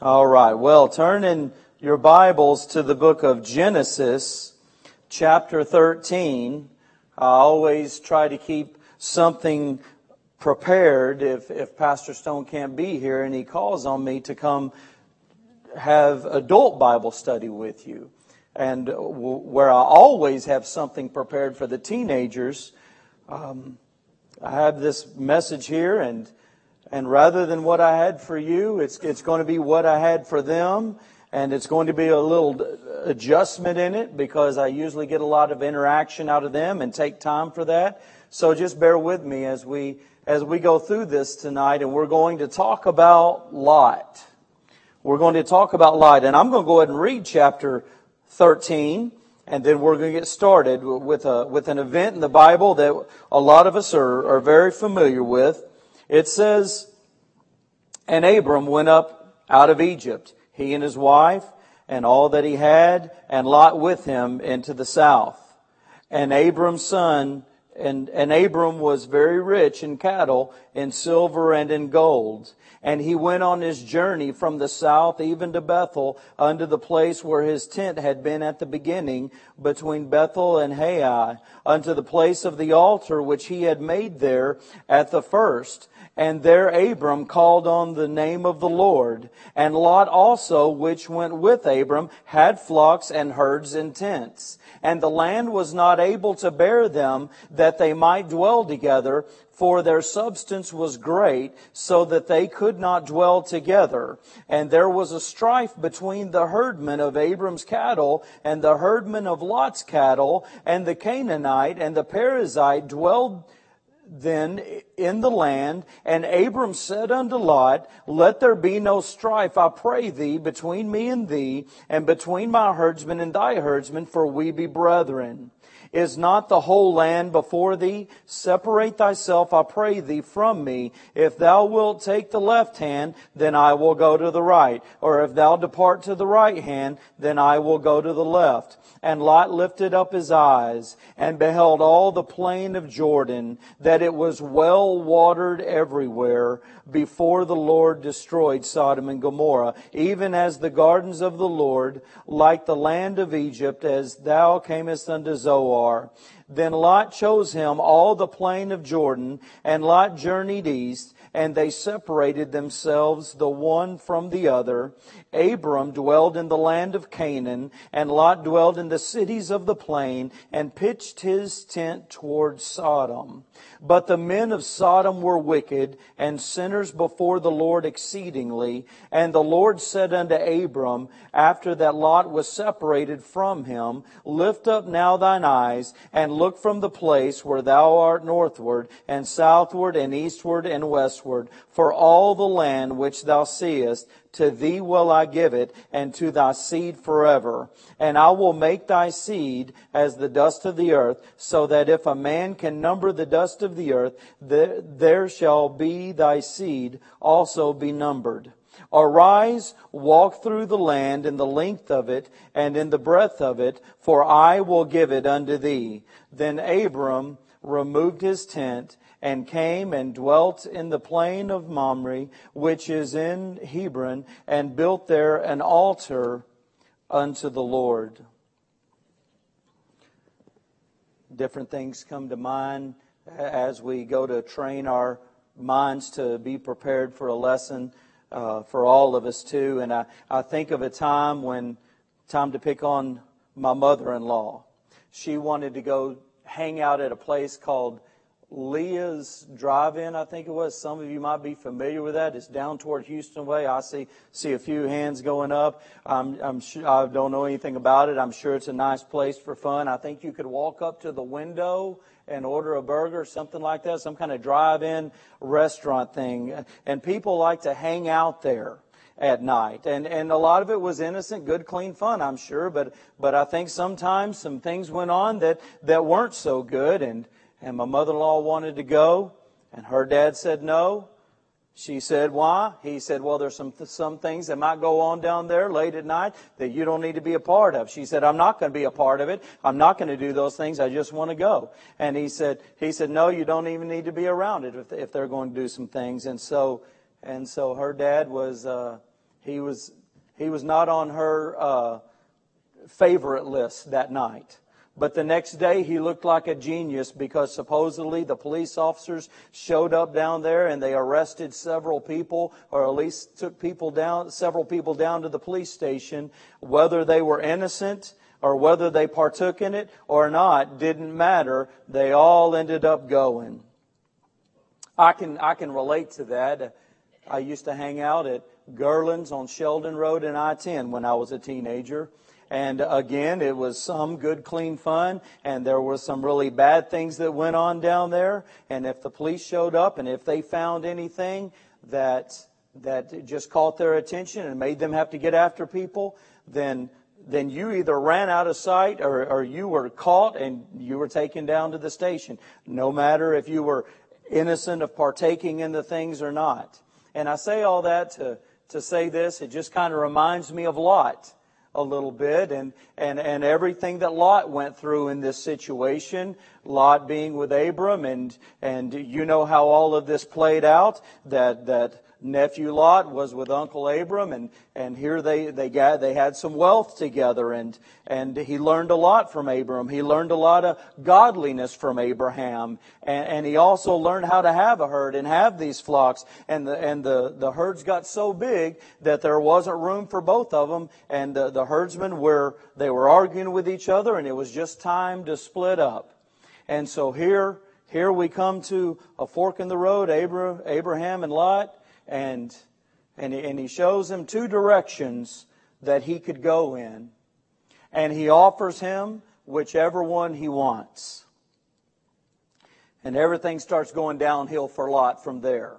All right. Well, turn in your Bibles to the book of Genesis, chapter 13. I always try to keep something prepared if, if Pastor Stone can't be here and he calls on me to come have adult Bible study with you. And where I always have something prepared for the teenagers, um, I have this message here and and rather than what I had for you, it's, it's going to be what I had for them. And it's going to be a little adjustment in it because I usually get a lot of interaction out of them and take time for that. So just bear with me as we, as we go through this tonight and we're going to talk about Lot. We're going to talk about Lot and I'm going to go ahead and read chapter 13 and then we're going to get started with a, with an event in the Bible that a lot of us are, are very familiar with. It says, And Abram went up out of Egypt, he and his wife, and all that he had, and Lot with him into the south. And Abram's son, and, and Abram was very rich in cattle, in silver, and in gold. And he went on his journey from the south even to Bethel, unto the place where his tent had been at the beginning, between Bethel and Hai, unto the place of the altar which he had made there at the first. And there Abram called on the name of the Lord. And Lot also, which went with Abram, had flocks and herds and tents. And the land was not able to bear them that they might dwell together, for their substance was great, so that they could not dwell together. And there was a strife between the herdmen of Abram's cattle and the herdmen of Lot's cattle, and the Canaanite and the Perizzite dwelled then in the land, and Abram said unto Lot, Let there be no strife, I pray thee, between me and thee, and between my herdsmen and thy herdsmen, for we be brethren. Is not the whole land before thee? Separate thyself, I pray thee, from me. If thou wilt take the left hand, then I will go to the right. Or if thou depart to the right hand, then I will go to the left. And Lot lifted up his eyes and beheld all the plain of Jordan, that it was well watered everywhere before the Lord destroyed Sodom and Gomorrah, even as the gardens of the Lord, like the land of Egypt, as thou camest unto Zoar. Then Lot chose him all the plain of Jordan, and Lot journeyed east, and they separated themselves the one from the other. Abram dwelled in the land of Canaan, and Lot dwelled in the cities of the plain, and pitched his tent toward Sodom. But the men of Sodom were wicked, and sinners before the Lord exceedingly. And the Lord said unto Abram, after that Lot was separated from him, Lift up now thine eyes, and look from the place where thou art northward, and southward, and eastward, and westward, for all the land which thou seest, to thee will I give it, and to thy seed forever. And I will make thy seed as the dust of the earth, so that if a man can number the dust of the earth, there shall be thy seed also be numbered. Arise, walk through the land in the length of it and in the breadth of it, for I will give it unto thee. Then Abram removed his tent and came and dwelt in the plain of Mamre, which is in Hebron, and built there an altar unto the Lord. Different things come to mind as we go to train our minds to be prepared for a lesson uh, for all of us too. And I, I think of a time when, time to pick on my mother-in-law. She wanted to go hang out at a place called Leah's Drive-In, I think it was. Some of you might be familiar with that. It's down toward Houston way. I see see a few hands going up. I'm, I'm sure, I don't know anything about it. I'm sure it's a nice place for fun. I think you could walk up to the window and order a burger, or something like that, some kind of drive-in restaurant thing. And people like to hang out there at night. And and a lot of it was innocent, good, clean fun, I'm sure, but but I think sometimes some things went on that that weren't so good and and my mother-in-law wanted to go, and her dad said no. She said, why? He said, well, there's some, some things that might go on down there late at night that you don't need to be a part of. She said, I'm not going to be a part of it. I'm not going to do those things. I just want to go. And he said, he said, no, you don't even need to be around it if, if they're going to do some things. And so, and so her dad was, uh, He was, he was not on her uh, favorite list that night. But the next day he looked like a genius because supposedly the police officers showed up down there and they arrested several people or at least took people down, several people down to the police station. Whether they were innocent or whether they partook in it or not didn't matter. They all ended up going. I can, I can relate to that. I used to hang out at Gerland's on Sheldon Road and I-10 when I was a teenager. And again, it was some good, clean fun, and there were some really bad things that went on down there. And if the police showed up and if they found anything that, that just caught their attention and made them have to get after people, then, then you either ran out of sight or, or you were caught and you were taken down to the station. No matter if you were innocent of partaking in the things or not. And I say all that to, to say this. It just kind of reminds me of Lot a little bit and, and, and everything that Lot went through in this situation. Lot being with Abram and, and you know how all of this played out, that, that nephew Lot was with Uncle Abram, and, and here they, they, got, they had some wealth together, and, and he learned a lot from Abram. He learned a lot of godliness from Abraham, and, and he also learned how to have a herd and have these flocks, and the, and the, the herds got so big that there wasn't room for both of them, and the, the herdsmen were, they were arguing with each other, and it was just time to split up. And so here, here we come to a fork in the road, Abraham and Lot, and, and, and he shows him two directions that he could go in. And he offers him whichever one he wants. And everything starts going downhill for Lot from there.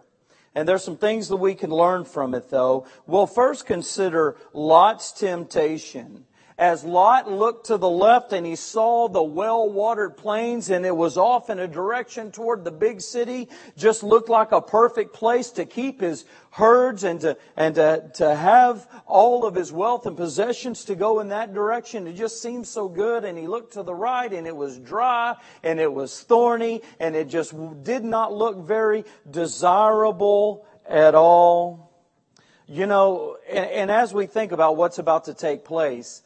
And there's some things that we can learn from it though. We'll first consider Lot's temptation as Lot looked to the left and he saw the well-watered plains and it was off in a direction toward the big city, just looked like a perfect place to keep his herds and to, and to, to have all of his wealth and possessions to go in that direction. It just seemed so good. And he looked to the right and it was dry and it was thorny and it just did not look very desirable at all. You know, and, and as we think about what's about to take place,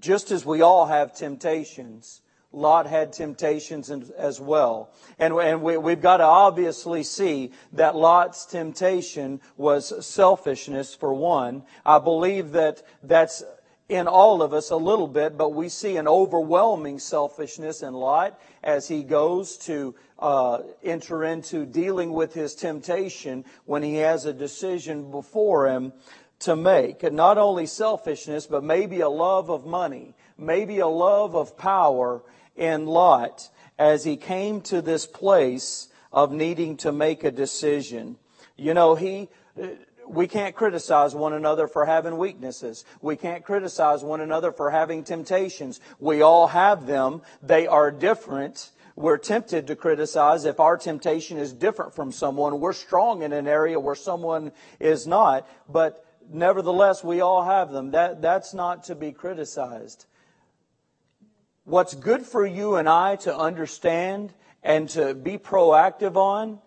just as we all have temptations, Lot had temptations as well. And, and we, we've got to obviously see that Lot's temptation was selfishness, for one. I believe that that's in all of us a little bit, but we see an overwhelming selfishness in Lot as he goes to uh, enter into dealing with his temptation when he has a decision before him to make. And not only selfishness, but maybe a love of money, maybe a love of power in Lot as he came to this place of needing to make a decision. You know, he, we can't criticize one another for having weaknesses. We can't criticize one another for having temptations. We all have them. They are different. We're tempted to criticize if our temptation is different from someone. We're strong in an area where someone is not. But nevertheless, we all have them. That, that's not to be criticized. What's good for you and I to understand and to be proactive on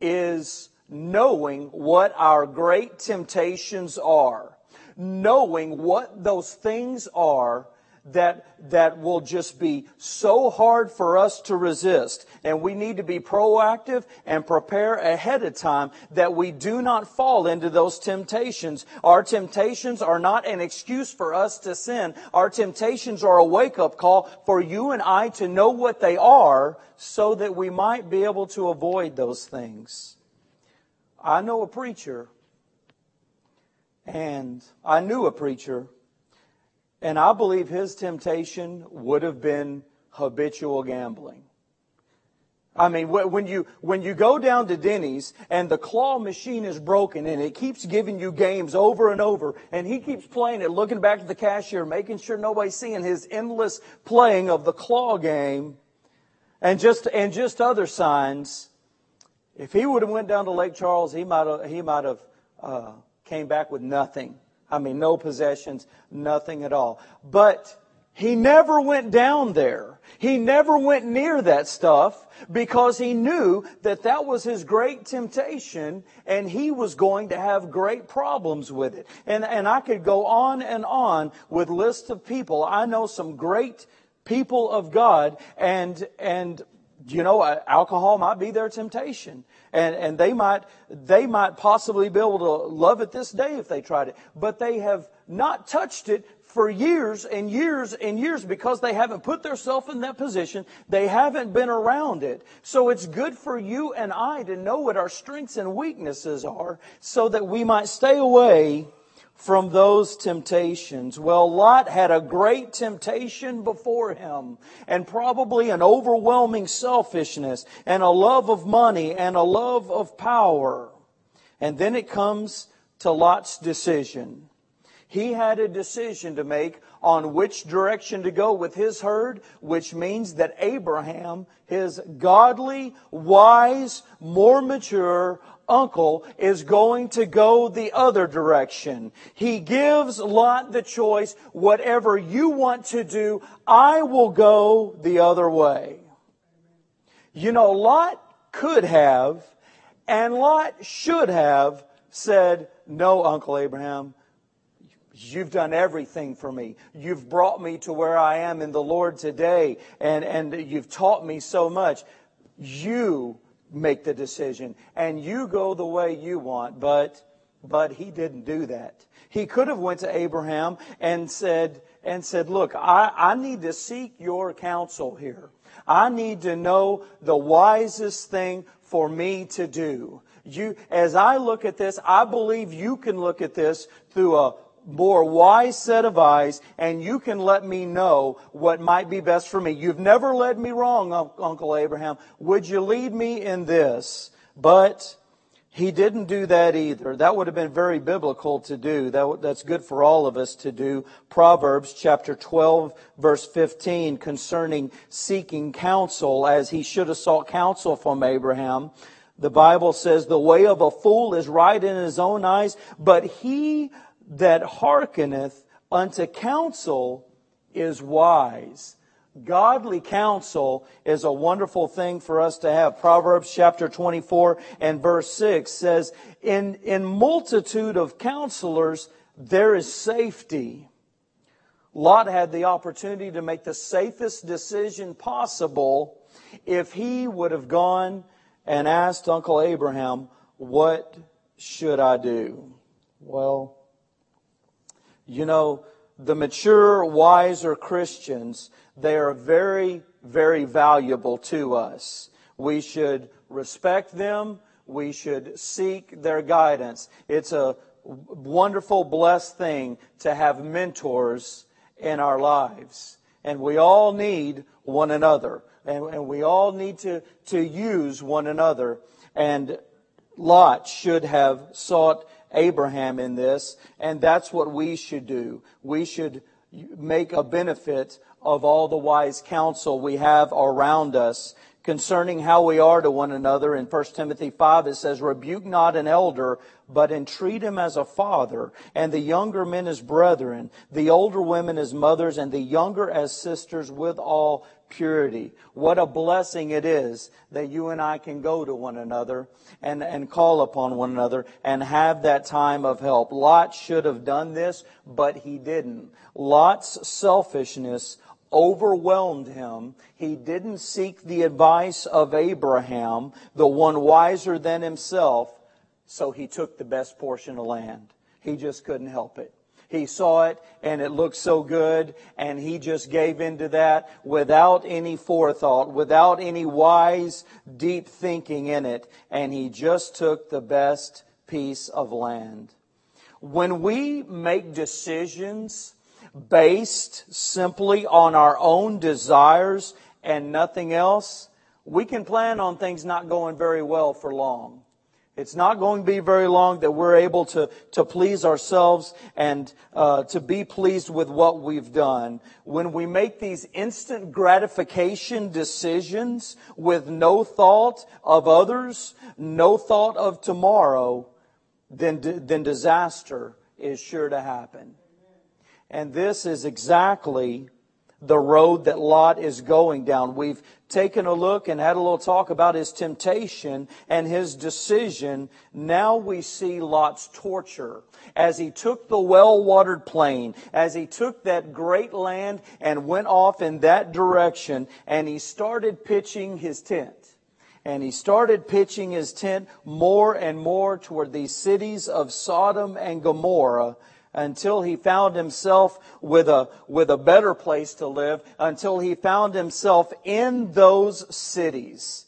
is knowing what our great temptations are, knowing what those things are that, that will just be so hard for us to resist. And we need to be proactive and prepare ahead of time that we do not fall into those temptations. Our temptations are not an excuse for us to sin. Our temptations are a wake up call for you and I to know what they are so that we might be able to avoid those things. I know a preacher and I knew a preacher and I believe his temptation would have been habitual gambling. I mean, when you, when you go down to Denny's and the claw machine is broken and it keeps giving you games over and over and he keeps playing it, looking back at the cashier, making sure nobody's seeing his endless playing of the claw game and just, and just other signs, if he would have went down to Lake Charles, he might have, he might have, uh, came back with nothing. I mean, no possessions, nothing at all. But he never went down there. He never went near that stuff because he knew that that was his great temptation and he was going to have great problems with it. And, and I could go on and on with lists of people. I know some great people of God and, and, you know, alcohol might be their temptation. And, and they might, they might possibly be able to love it this day if they tried it. But they have not touched it for years and years and years because they haven't put themselves in that position. They haven't been around it. So it's good for you and I to know what our strengths and weaknesses are so that we might stay away from those temptations. Well, Lot had a great temptation before him and probably an overwhelming selfishness and a love of money and a love of power. And then it comes to Lot's decision. He had a decision to make on which direction to go with his herd, which means that Abraham, his godly, wise, more mature uncle, is going to go the other direction. He gives Lot the choice, whatever you want to do, I will go the other way. You know, Lot could have, and Lot should have said, no, Uncle Abraham, You've done everything for me. You've brought me to where I am in the Lord today, and, and you've taught me so much. You make the decision, and you go the way you want. But, but he didn't do that. He could have went to Abraham and said, and said, look, I, I need to seek your counsel here. I need to know the wisest thing for me to do. You, as I look at this, I believe you can look at this through a more wise set of eyes, and you can let me know what might be best for me. You've never led me wrong, Uncle Abraham. Would you lead me in this? But he didn't do that either. That would have been very biblical to do. That, that's good for all of us to do. Proverbs chapter 12 verse 15 concerning seeking counsel as he should have sought counsel from Abraham. The Bible says the way of a fool is right in his own eyes, but he that hearkeneth unto counsel is wise. Godly counsel is a wonderful thing for us to have. Proverbs chapter 24 and verse 6 says, in, in multitude of counselors, there is safety. Lot had the opportunity to make the safest decision possible if he would have gone and asked Uncle Abraham, what should I do? Well, you know, the mature, wiser Christians, they are very, very valuable to us. We should respect them. We should seek their guidance. It's a wonderful, blessed thing to have mentors in our lives. And we all need one another. And, and we all need to, to use one another. And Lot should have sought Abraham in this, and that's what we should do. We should make a benefit of all the wise counsel we have around us concerning how we are to one another. In 1 Timothy 5, it says, Rebuke not an elder, but entreat him as a father, and the younger men as brethren, the older women as mothers, and the younger as sisters with all purity. What a blessing it is that you and I can go to one another and, and call upon one another and have that time of help. Lot should have done this, but he didn't. Lot's selfishness overwhelmed him. He didn't seek the advice of Abraham, the one wiser than himself, so he took the best portion of land. He just couldn't help it. He saw it and it looked so good and he just gave into that without any forethought, without any wise, deep thinking in it. And he just took the best piece of land. When we make decisions based simply on our own desires and nothing else, we can plan on things not going very well for long. It's not going to be very long that we're able to, to please ourselves and uh, to be pleased with what we've done. When we make these instant gratification decisions with no thought of others, no thought of tomorrow, then, then disaster is sure to happen. And this is exactly the road that Lot is going down. We've taken a look and had a little talk about his temptation and his decision. Now we see Lot's torture as he took the well-watered plain, as he took that great land and went off in that direction and he started pitching his tent. And he started pitching his tent more and more toward these cities of Sodom and Gomorrah until he found himself with a, with a better place to live, until he found himself in those cities.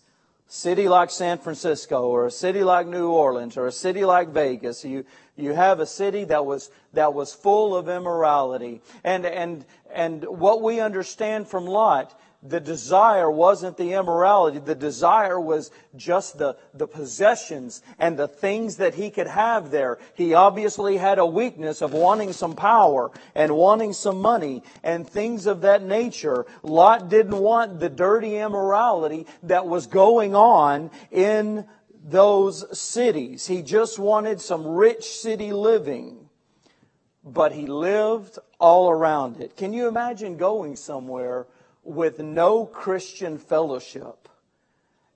City like San Francisco, or a city like New Orleans, or a city like Vegas. You, you have a city that was, that was full of immorality. And, and, and what we understand from Lot the desire wasn't the immorality. The desire was just the, the possessions and the things that he could have there. He obviously had a weakness of wanting some power and wanting some money and things of that nature. Lot didn't want the dirty immorality that was going on in those cities. He just wanted some rich city living. But he lived all around it. Can you imagine going somewhere with no Christian fellowship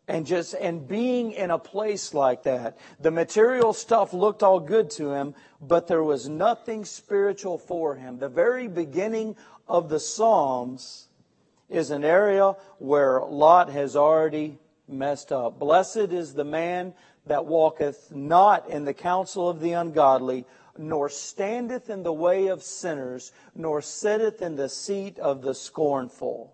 and just and being in a place like that. The material stuff looked all good to him but there was nothing spiritual for him. The very beginning of the psalms is an area where lot has already messed up. Blessed is the man that walketh not in the counsel of the ungodly nor standeth in the way of sinners nor sitteth in the seat of the scornful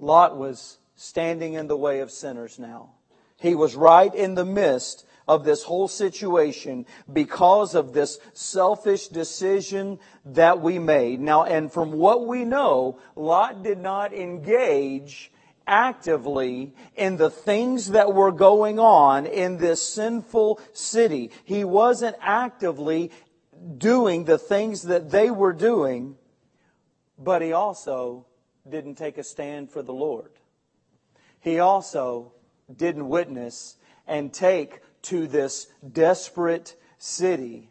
Lot was standing in the way of sinners now. He was right in the midst of this whole situation because of this selfish decision that we made. Now, and from what we know, Lot did not engage actively in the things that were going on in this sinful city. He wasn't actively doing the things that they were doing, but he also didn't take a stand for the Lord. He also didn't witness and take to this desperate city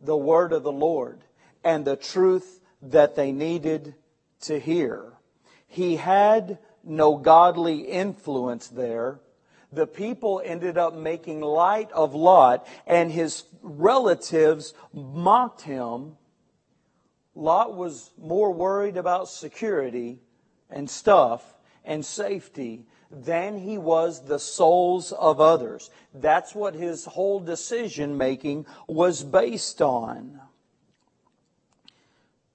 the word of the Lord and the truth that they needed to hear. He had no godly influence there. The people ended up making light of Lot, and his relatives mocked him Lot was more worried about security and stuff and safety than he was the souls of others. That's what his whole decision making was based on.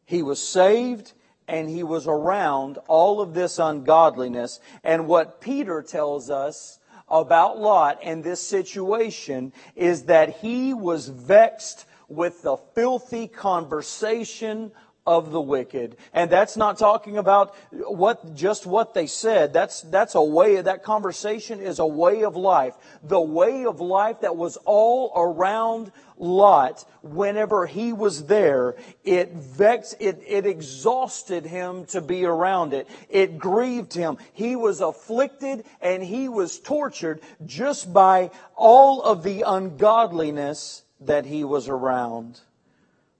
He was saved and he was around all of this ungodliness. And what Peter tells us about Lot and this situation is that he was vexed with the filthy conversation of the wicked. And that's not talking about what, just what they said. That's, that's a way, that conversation is a way of life. The way of life that was all around Lot whenever he was there. It vexed, it, it exhausted him to be around it. It grieved him. He was afflicted and he was tortured just by all of the ungodliness that he was around.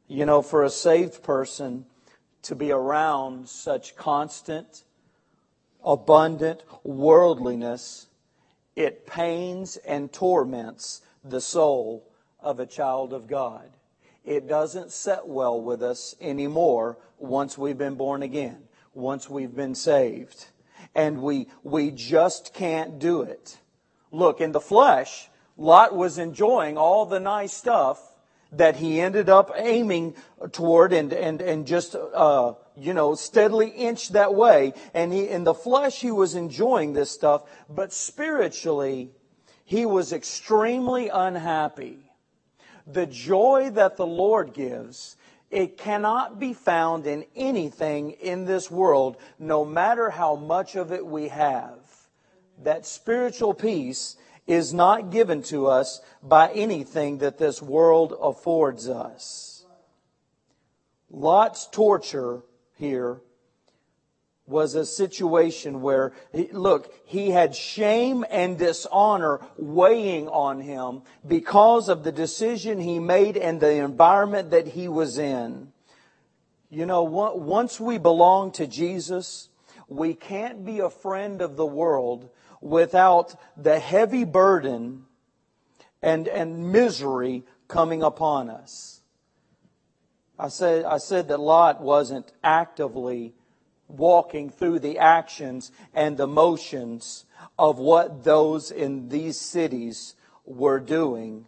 You know, for a saved person to be around such constant, abundant worldliness, it pains and torments the soul of a child of God. It doesn't set well with us anymore once we've been born again, once we've been saved. And we, we just can't do it. Look, in the flesh, Lot was enjoying all the nice stuff that he ended up aiming toward and, and, and just, uh, you know, steadily inched that way. And he, in the flesh, he was enjoying this stuff, but spiritually, he was extremely unhappy. The joy that the Lord gives, it cannot be found in anything in this world, no matter how much of it we have. That spiritual peace is not given to us by anything that this world affords us. Lot's torture here was a situation where, look, he had shame and dishonor weighing on him because of the decision he made and the environment that he was in. You know, once we belong to Jesus, we can't be a friend of the world without the heavy burden and, and misery coming upon us. I said, I said that Lot wasn't actively walking through the actions and the motions of what those in these cities were doing,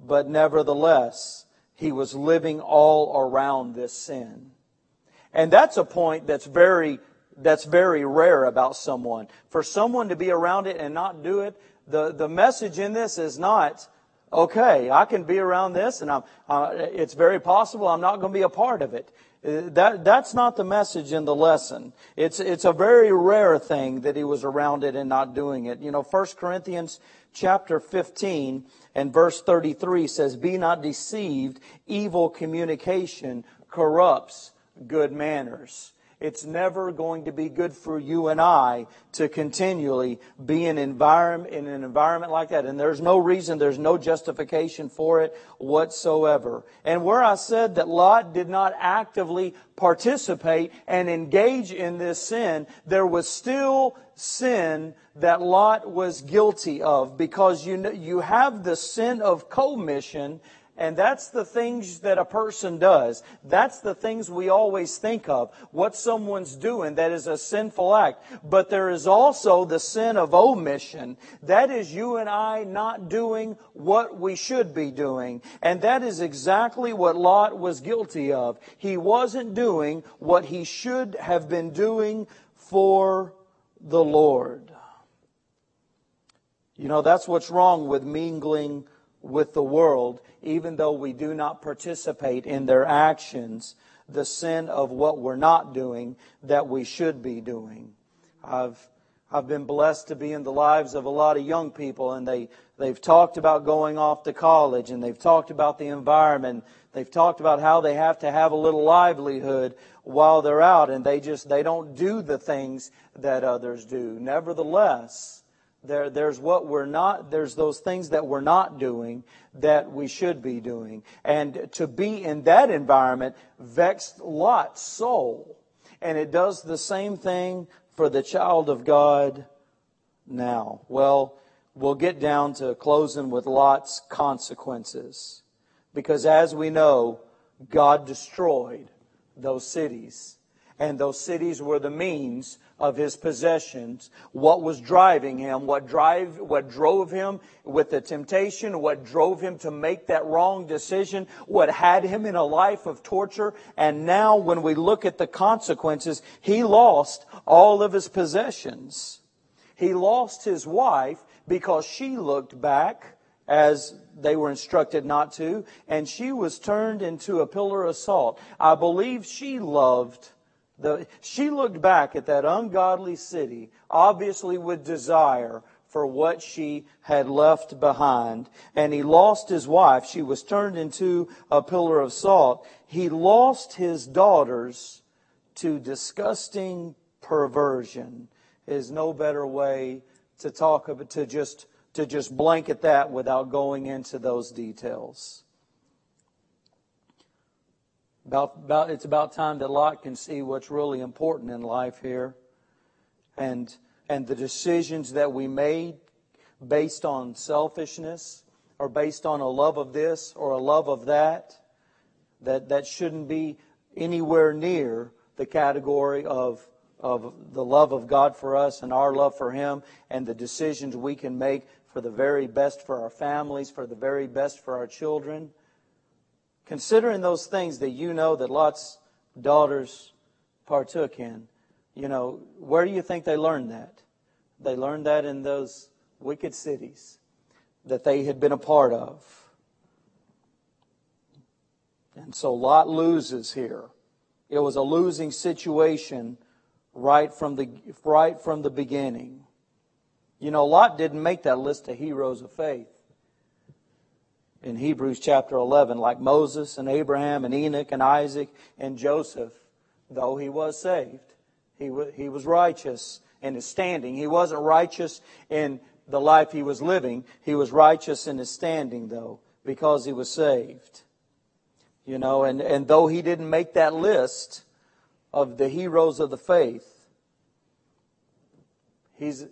but nevertheless, he was living all around this sin. And that's a point that's very, that's very rare about someone. For someone to be around it and not do it, the, the message in this is not, okay, I can be around this and I'm, uh, it's very possible I'm not going to be a part of it. Uh, that, that's not the message in the lesson. It's, it's a very rare thing that he was around it and not doing it. You know, 1 Corinthians chapter 15 and verse 33 says, Be not deceived, evil communication corrupts good manners. It's never going to be good for you and I to continually be in, environment, in an environment like that. And there's no reason, there's no justification for it whatsoever. And where I said that Lot did not actively participate and engage in this sin, there was still sin that Lot was guilty of because you, you have the sin of commission and that's the things that a person does. That's the things we always think of. What someone's doing that is a sinful act. But there is also the sin of omission. That is you and I not doing what we should be doing. And that is exactly what Lot was guilty of. He wasn't doing what he should have been doing for the Lord. You know, that's what's wrong with mingling with the world, even though we do not participate in their actions, the sin of what we're not doing that we should be doing. I've I've been blessed to be in the lives of a lot of young people, and they, they've talked about going off to college, and they've talked about the environment. They've talked about how they have to have a little livelihood while they're out, and they just, they don't do the things that others do. Nevertheless, there, there's what we're not, there's those things that we're not doing that we should be doing. And to be in that environment vexed Lot's soul. And it does the same thing for the child of God now. Well, we'll get down to closing with Lot's consequences. Because as we know, God destroyed those cities. And those cities were the means of his possessions, what was driving him, what drive, what drove him with the temptation, what drove him to make that wrong decision, what had him in a life of torture. And now when we look at the consequences, he lost all of his possessions. He lost his wife because she looked back as they were instructed not to, and she was turned into a pillar of salt. I believe she loved the, she looked back at that ungodly city, obviously with desire for what she had left behind. And he lost his wife. She was turned into a pillar of salt. He lost his daughters to disgusting perversion. Is no better way to talk about, to just, to just blanket that without going into those details. About, about, it's about time that Lot can see what's really important in life here. And, and the decisions that we made based on selfishness or based on a love of this or a love of that, that, that shouldn't be anywhere near the category of, of the love of God for us and our love for Him and the decisions we can make for the very best for our families, for the very best for our children. Considering those things that you know that Lot's daughters partook in, you know, where do you think they learned that? They learned that in those wicked cities that they had been a part of. And so Lot loses here. It was a losing situation right from the, right from the beginning. You know, Lot didn't make that list of heroes of faith in Hebrews chapter 11, like Moses and Abraham and Enoch and Isaac and Joseph, though he was saved, he, he was righteous in his standing. He wasn't righteous in the life he was living. He was righteous in his standing, though, because he was saved. You know, and, and though he didn't make that list of the heroes of the faith, he's,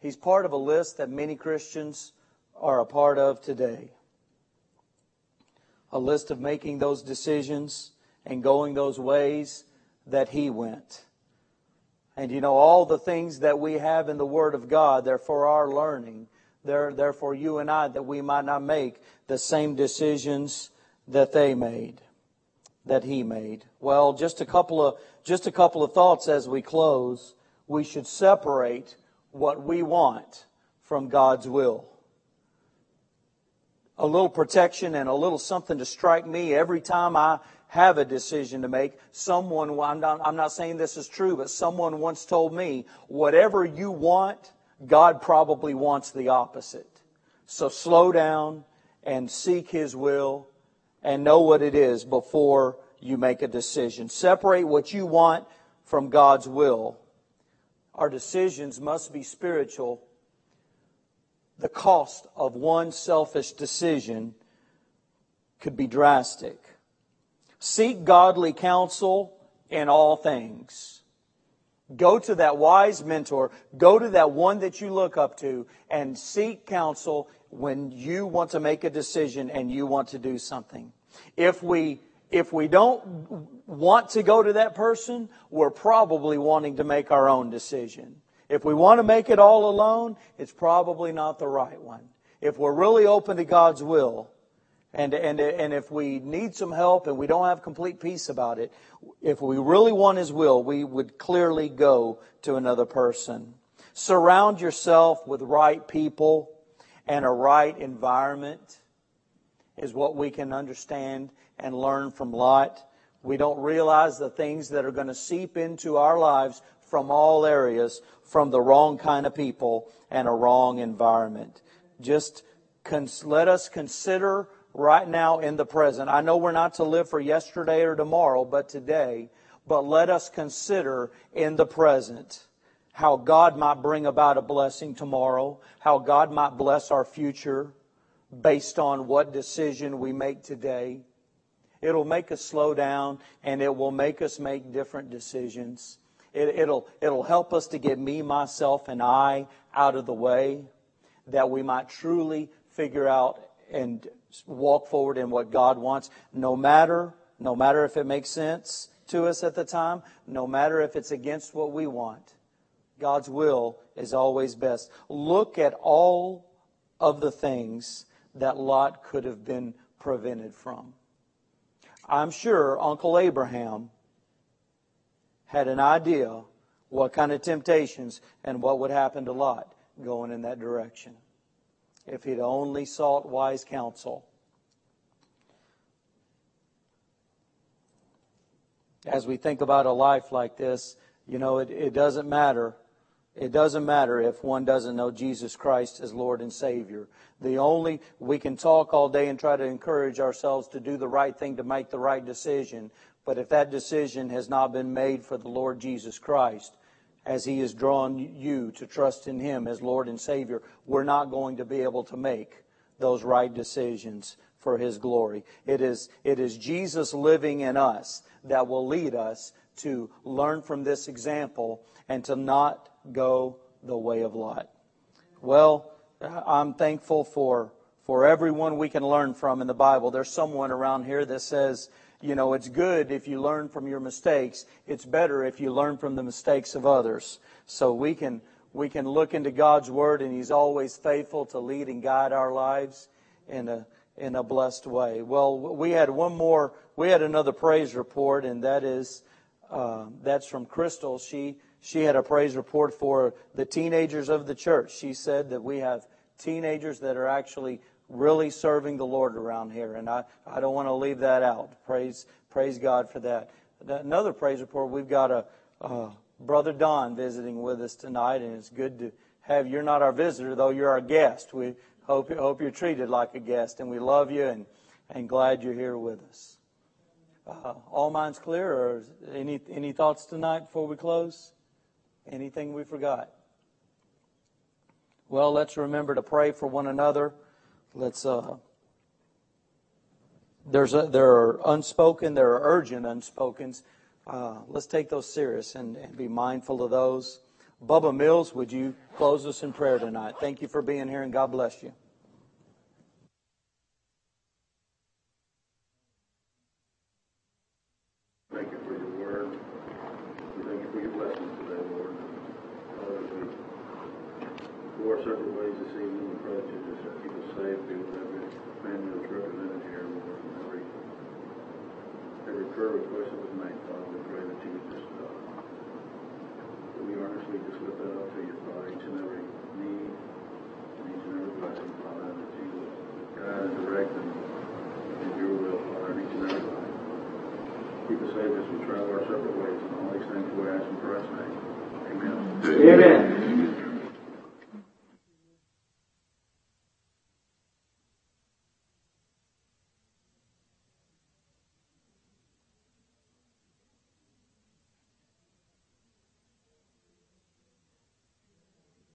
he's part of a list that many Christians are a part of today. A list of making those decisions and going those ways that he went. And you know, all the things that we have in the Word of God, they're for our learning. They're for you and I that we might not make the same decisions that they made, that he made. Well, just a couple of, just a couple of thoughts as we close. We should separate what we want from God's will. A little protection and a little something to strike me every time I have a decision to make. Someone, I'm not, I'm not saying this is true, but someone once told me, whatever you want, God probably wants the opposite. So slow down and seek His will and know what it is before you make a decision. Separate what you want from God's will. Our decisions must be spiritual. The cost of one selfish decision could be drastic. Seek godly counsel in all things. Go to that wise mentor. Go to that one that you look up to and seek counsel when you want to make a decision and you want to do something. If we, if we don't want to go to that person, we're probably wanting to make our own decision. If we want to make it all alone, it's probably not the right one. If we're really open to God's will, and, and, and if we need some help and we don't have complete peace about it, if we really want His will, we would clearly go to another person. Surround yourself with right people and a right environment is what we can understand and learn from Lot. We don't realize the things that are going to seep into our lives from all areas from the wrong kind of people and a wrong environment. Just cons- let us consider right now in the present. I know we're not to live for yesterday or tomorrow, but today. But let us consider in the present how God might bring about a blessing tomorrow, how God might bless our future based on what decision we make today. It'll make us slow down and it will make us make different decisions. It, will it'll help us to get me, myself, and I out of the way that we might truly figure out and walk forward in what God wants, no matter, no matter if it makes sense to us at the time, no matter if it's against what we want. God's will is always best. Look at all of the things that Lot could have been prevented from. I'm sure Uncle Abraham had an idea what kind of temptations and what would happen to Lot going in that direction if he'd only sought wise counsel. As we think about a life like this, you know, it, it doesn't matter it doesn't matter if one doesn't know Jesus Christ as Lord and Savior. The only, we can talk all day and try to encourage ourselves to do the right thing to make the right decision. But if that decision has not been made for the Lord Jesus Christ, as He has drawn you to trust in Him as Lord and Savior, we're not going to be able to make those right decisions for His glory. It is, it is Jesus living in us that will lead us to learn from this example and to not go the way of Lot. Well, I'm thankful for, for everyone we can learn from in the Bible. There's someone around here that says, you know, it's good if you learn from your mistakes. It's better if you learn from the mistakes of others. So we can, we can look into God's Word and He's always faithful to lead and guide our lives in a, in a blessed way. Well, we had one more, we had another praise report and that is, uh, that's from Crystal. She, she had a praise report for the teenagers of the church. She said that we have teenagers that are actually really serving the Lord around here, and I, I don't want to leave that out. Praise praise God for that. Another praise report. We've got a uh, brother Don visiting with us tonight, and it's good to have. You're not our visitor though; you're our guest. We hope hope you're treated like a guest, and we love you and and glad you're here with us. Uh, all minds clear, or any any thoughts tonight before we close? Anything we forgot? Well, let's remember to pray for one another. Let's uh, there's a, there are unspoken, there are urgent unspokens. Uh, let's take those serious and, and be mindful of those. Bubba Mills, would you close us in prayer tonight? Thank you for being here and God bless you. Thank you for your word. We thank you for your blessings today, Lord. Father, as we go our separate ways this evening, we pray that you just keep us safe, be with every family that's represented here, Lord, and every, every prayer request that was made, Father, we pray that you would just, uh, that that need, blessing, that you guide and direct in your will, life. Keep us safe as we travel our separate ways, and all these things we ask in Christ's name. Amen. Amen.